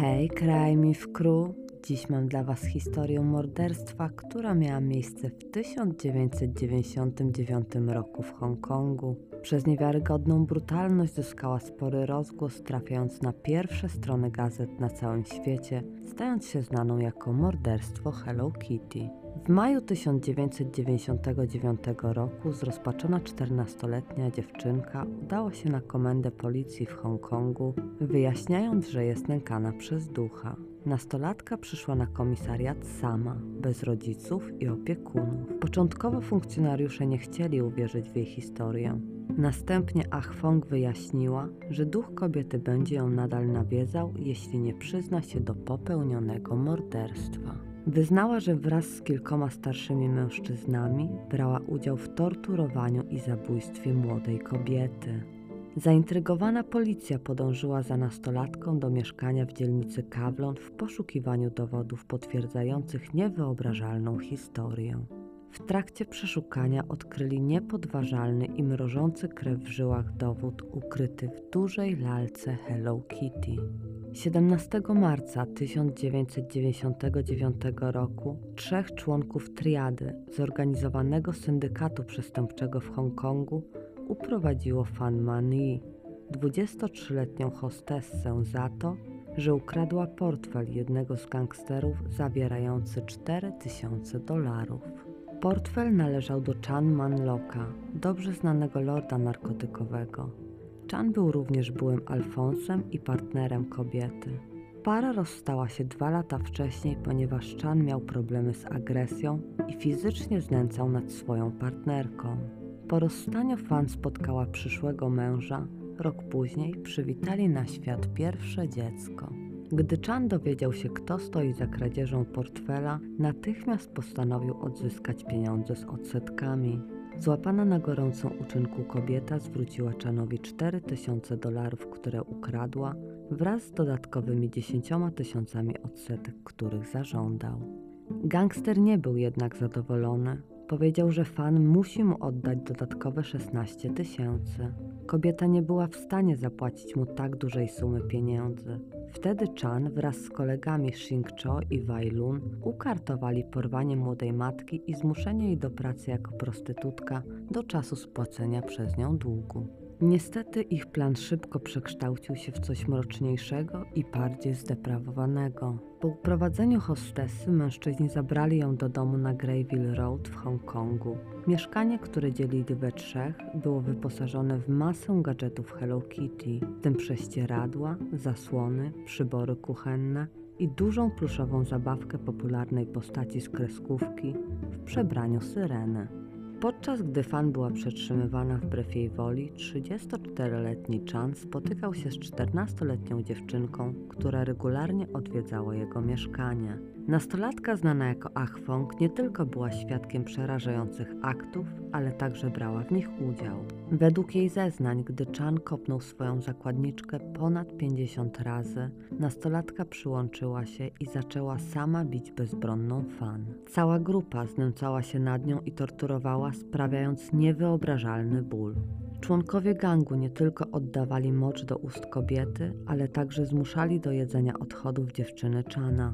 Hej, Crime w Crew! Dziś mam dla Was historię morderstwa, która miała miejsce w 1999 roku w Hongkongu. Przez niewiarygodną brutalność zyskała spory rozgłos, trafiając na pierwsze strony gazet na całym świecie, stając się znaną jako morderstwo Hello Kitty. W maju 1999 roku zrozpaczona 14-letnia dziewczynka udała się na komendę policji w Hongkongu, wyjaśniając, że jest nękana przez ducha. Nastolatka przyszła na komisariat sama, bez rodziców i opiekunów. Początkowo funkcjonariusze nie chcieli uwierzyć w jej historię. Następnie Fong wyjaśniła, że duch kobiety będzie ją nadal nawiedzał, jeśli nie przyzna się do popełnionego morderstwa. Wyznała, że wraz z kilkoma starszymi mężczyznami brała udział w torturowaniu i zabójstwie młodej kobiety. Zaintrygowana policja podążyła za nastolatką do mieszkania w dzielnicy Kawlon w poszukiwaniu dowodów potwierdzających niewyobrażalną historię. W trakcie przeszukania odkryli niepodważalny i mrożący krew w żyłach dowód ukryty w dużej lalce Hello Kitty. 17 marca 1999 roku trzech członków triady zorganizowanego syndykatu przestępczego w Hongkongu uprowadziło Fan Mani, 23-letnią hostessę, za to, że ukradła portfel jednego z gangsterów zawierający 4000 dolarów. Portfel należał do Chan Manloka, dobrze znanego lorda narkotykowego. Chan był również byłym Alfonsem i partnerem kobiety. Para rozstała się dwa lata wcześniej, ponieważ Chan miał problemy z agresją i fizycznie znęcał nad swoją partnerką. Po rozstaniu Fan spotkała przyszłego męża. Rok później przywitali na świat pierwsze dziecko. Gdy Chan dowiedział się, kto stoi za kradzieżą portfela, natychmiast postanowił odzyskać pieniądze z odsetkami. Złapana na gorącą uczynku kobieta zwróciła Chanowi 4000 dolarów, które ukradła, wraz z dodatkowymi 10 tysiącami odsetek, których zażądał. Gangster nie był jednak zadowolony. Powiedział, że fan musi mu oddać dodatkowe 16 tysięcy. Kobieta nie była w stanie zapłacić mu tak dużej sumy pieniędzy. Wtedy Chan wraz z kolegami Xing Cho i Wai Lun ukartowali porwanie młodej matki i zmuszenie jej do pracy jako prostytutka do czasu spłacenia przez nią długu. Niestety ich plan szybko przekształcił się w coś mroczniejszego i bardziej zdeprawowanego. Po uprowadzeniu hostessy mężczyźni zabrali ją do domu na Greyville Road w Hongkongu. Mieszkanie, które dzielili we trzech, było wyposażone w masę gadżetów Hello Kitty, w tym prześcieradła, zasłony, przybory kuchenne i dużą pluszową zabawkę popularnej postaci z kreskówki w przebraniu syreny. Podczas gdy fan była przetrzymywana wbrew jej woli, 34-letni Chan spotykał się z 14-letnią dziewczynką, która regularnie odwiedzała jego mieszkanie. Nastolatka znana jako Ah Fong nie tylko była świadkiem przerażających aktów, ale także brała w nich udział. Według jej zeznań, gdy Chan kopnął swoją zakładniczkę ponad 50 razy, nastolatka przyłączyła się i zaczęła sama bić bezbronną fan. Cała grupa znęcała się nad nią i torturowała, sprawiając niewyobrażalny ból. Członkowie gangu nie tylko oddawali mocz do ust kobiety, ale także zmuszali do jedzenia odchodów dziewczyny Chana.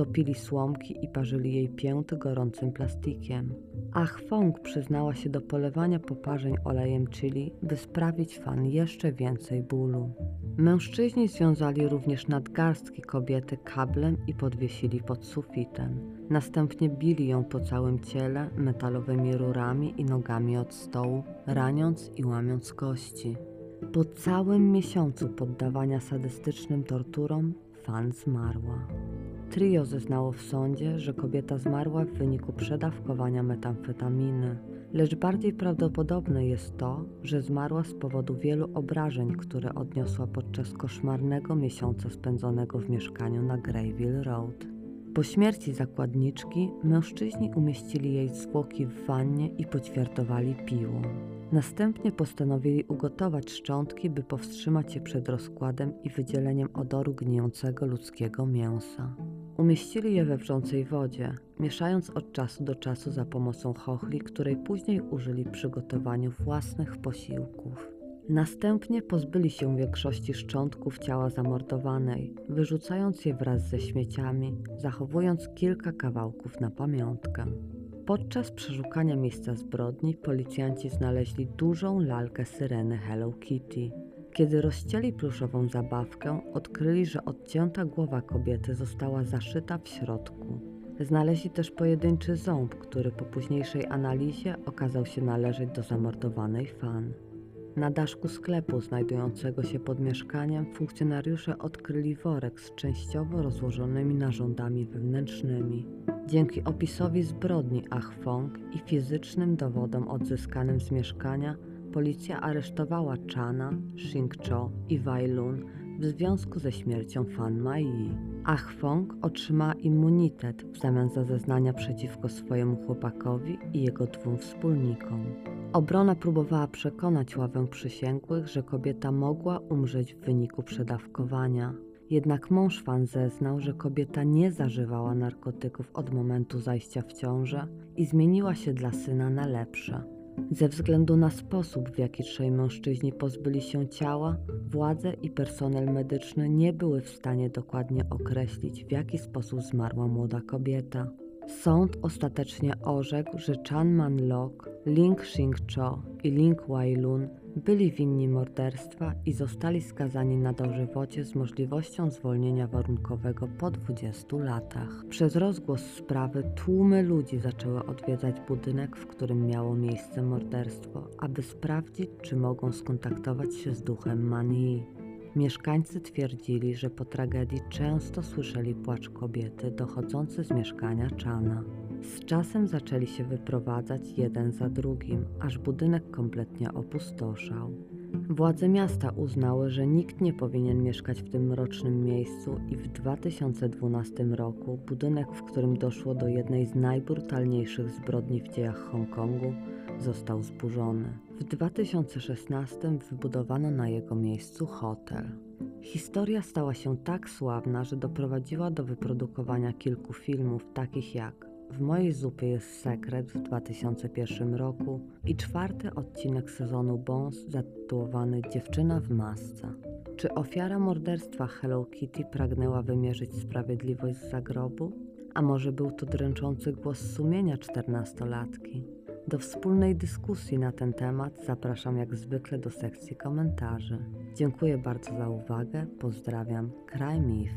Topili słomki i parzyli jej pięty gorącym plastikiem. Ach Fong przyznała się do polewania poparzeń olejem chili, by sprawić fan jeszcze więcej bólu. Mężczyźni związali również nadgarstki kobiety kablem i podwiesili pod sufitem. Następnie bili ją po całym ciele metalowymi rurami i nogami od stołu, raniąc i łamiąc kości. Po całym miesiącu poddawania sadystycznym torturom fan zmarła. Trio zeznało w sądzie, że kobieta zmarła w wyniku przedawkowania metamfetaminy, lecz bardziej prawdopodobne jest to, że zmarła z powodu wielu obrażeń, które odniosła podczas koszmarnego miesiąca spędzonego w mieszkaniu na Greyville Road. Po śmierci zakładniczki mężczyźni umieścili jej zwłoki w wannie i poćwiartowali piłą. Następnie postanowili ugotować szczątki, by powstrzymać je przed rozkładem i wydzieleniem odoru gnijącego ludzkiego mięsa. Umieścili je we wrzącej wodzie, mieszając od czasu do czasu za pomocą chochli, której później użyli w przygotowaniu własnych posiłków. Następnie pozbyli się większości szczątków ciała zamordowanej, wyrzucając je wraz ze śmieciami, zachowując kilka kawałków na pamiątkę. Podczas przeszukania miejsca zbrodni policjanci znaleźli dużą lalkę syreny Hello Kitty. Kiedy rozcięli pluszową zabawkę, odkryli, że odcięta głowa kobiety została zaszyta w środku. Znaleźli też pojedynczy ząb, który po późniejszej analizie okazał się należeć do zamordowanej fan. Na daszku sklepu znajdującego się pod mieszkaniem funkcjonariusze odkryli worek z częściowo rozłożonymi narządami wewnętrznymi. Dzięki opisowi zbrodni Ah Fong i fizycznym dowodom odzyskanym z mieszkania, policja aresztowała Chana, Xing Cho i Wai Lun w związku ze śmiercią Fan Mai. Ah Fong otrzymała immunitet w zamian za zeznania przeciwko swojemu chłopakowi i jego dwóm wspólnikom. Obrona próbowała przekonać ławę przysięgłych, że kobieta mogła umrzeć w wyniku przedawkowania. Jednak mąż Fan zeznał, że kobieta nie zażywała narkotyków od momentu zajścia w ciążę i zmieniła się dla syna na lepsze. Ze względu na sposób, w jaki trzej mężczyźni pozbyli się ciała, władze i personel medyczny nie były w stanie dokładnie określić, w jaki sposób zmarła młoda kobieta. Sąd ostatecznie orzekł, że Chan Man Lok, Ling Xing Cho i Ling Wai Lun byli winni morderstwa i zostali skazani na dożywocie z możliwością zwolnienia warunkowego po 20 latach. Przez rozgłos sprawy tłumy ludzi zaczęły odwiedzać budynek, w którym miało miejsce morderstwo, aby sprawdzić, czy mogą skontaktować się z duchem Manii. Mieszkańcy twierdzili, że po tragedii często słyszeli płacz kobiety dochodzący z mieszkania Chana. Z czasem zaczęli się wyprowadzać jeden za drugim, aż budynek kompletnie opustoszał. Władze miasta uznały, że nikt nie powinien mieszkać w tym mrocznym miejscu i w 2012 roku budynek, w którym doszło do jednej z najbrutalniejszych zbrodni w dziejach Hongkongu, został zburzony. W 2016 wybudowano na jego miejscu hotel. Historia stała się tak sławna, że doprowadziła do wyprodukowania kilku filmów, takich jak W mojej zupie jest sekret w 2001 roku i czwarty odcinek sezonu Bones zatytułowany Dziewczyna w masce. Czy ofiara morderstwa Hello Kitty pragnęła wymierzyć sprawiedliwość z zagrobu? A może był to dręczący głos sumienia czternastolatki? Do wspólnej dyskusji na ten temat zapraszam jak zwykle do sekcji komentarzy. Dziękuję bardzo za uwagę, pozdrawiam, Kraj Mif.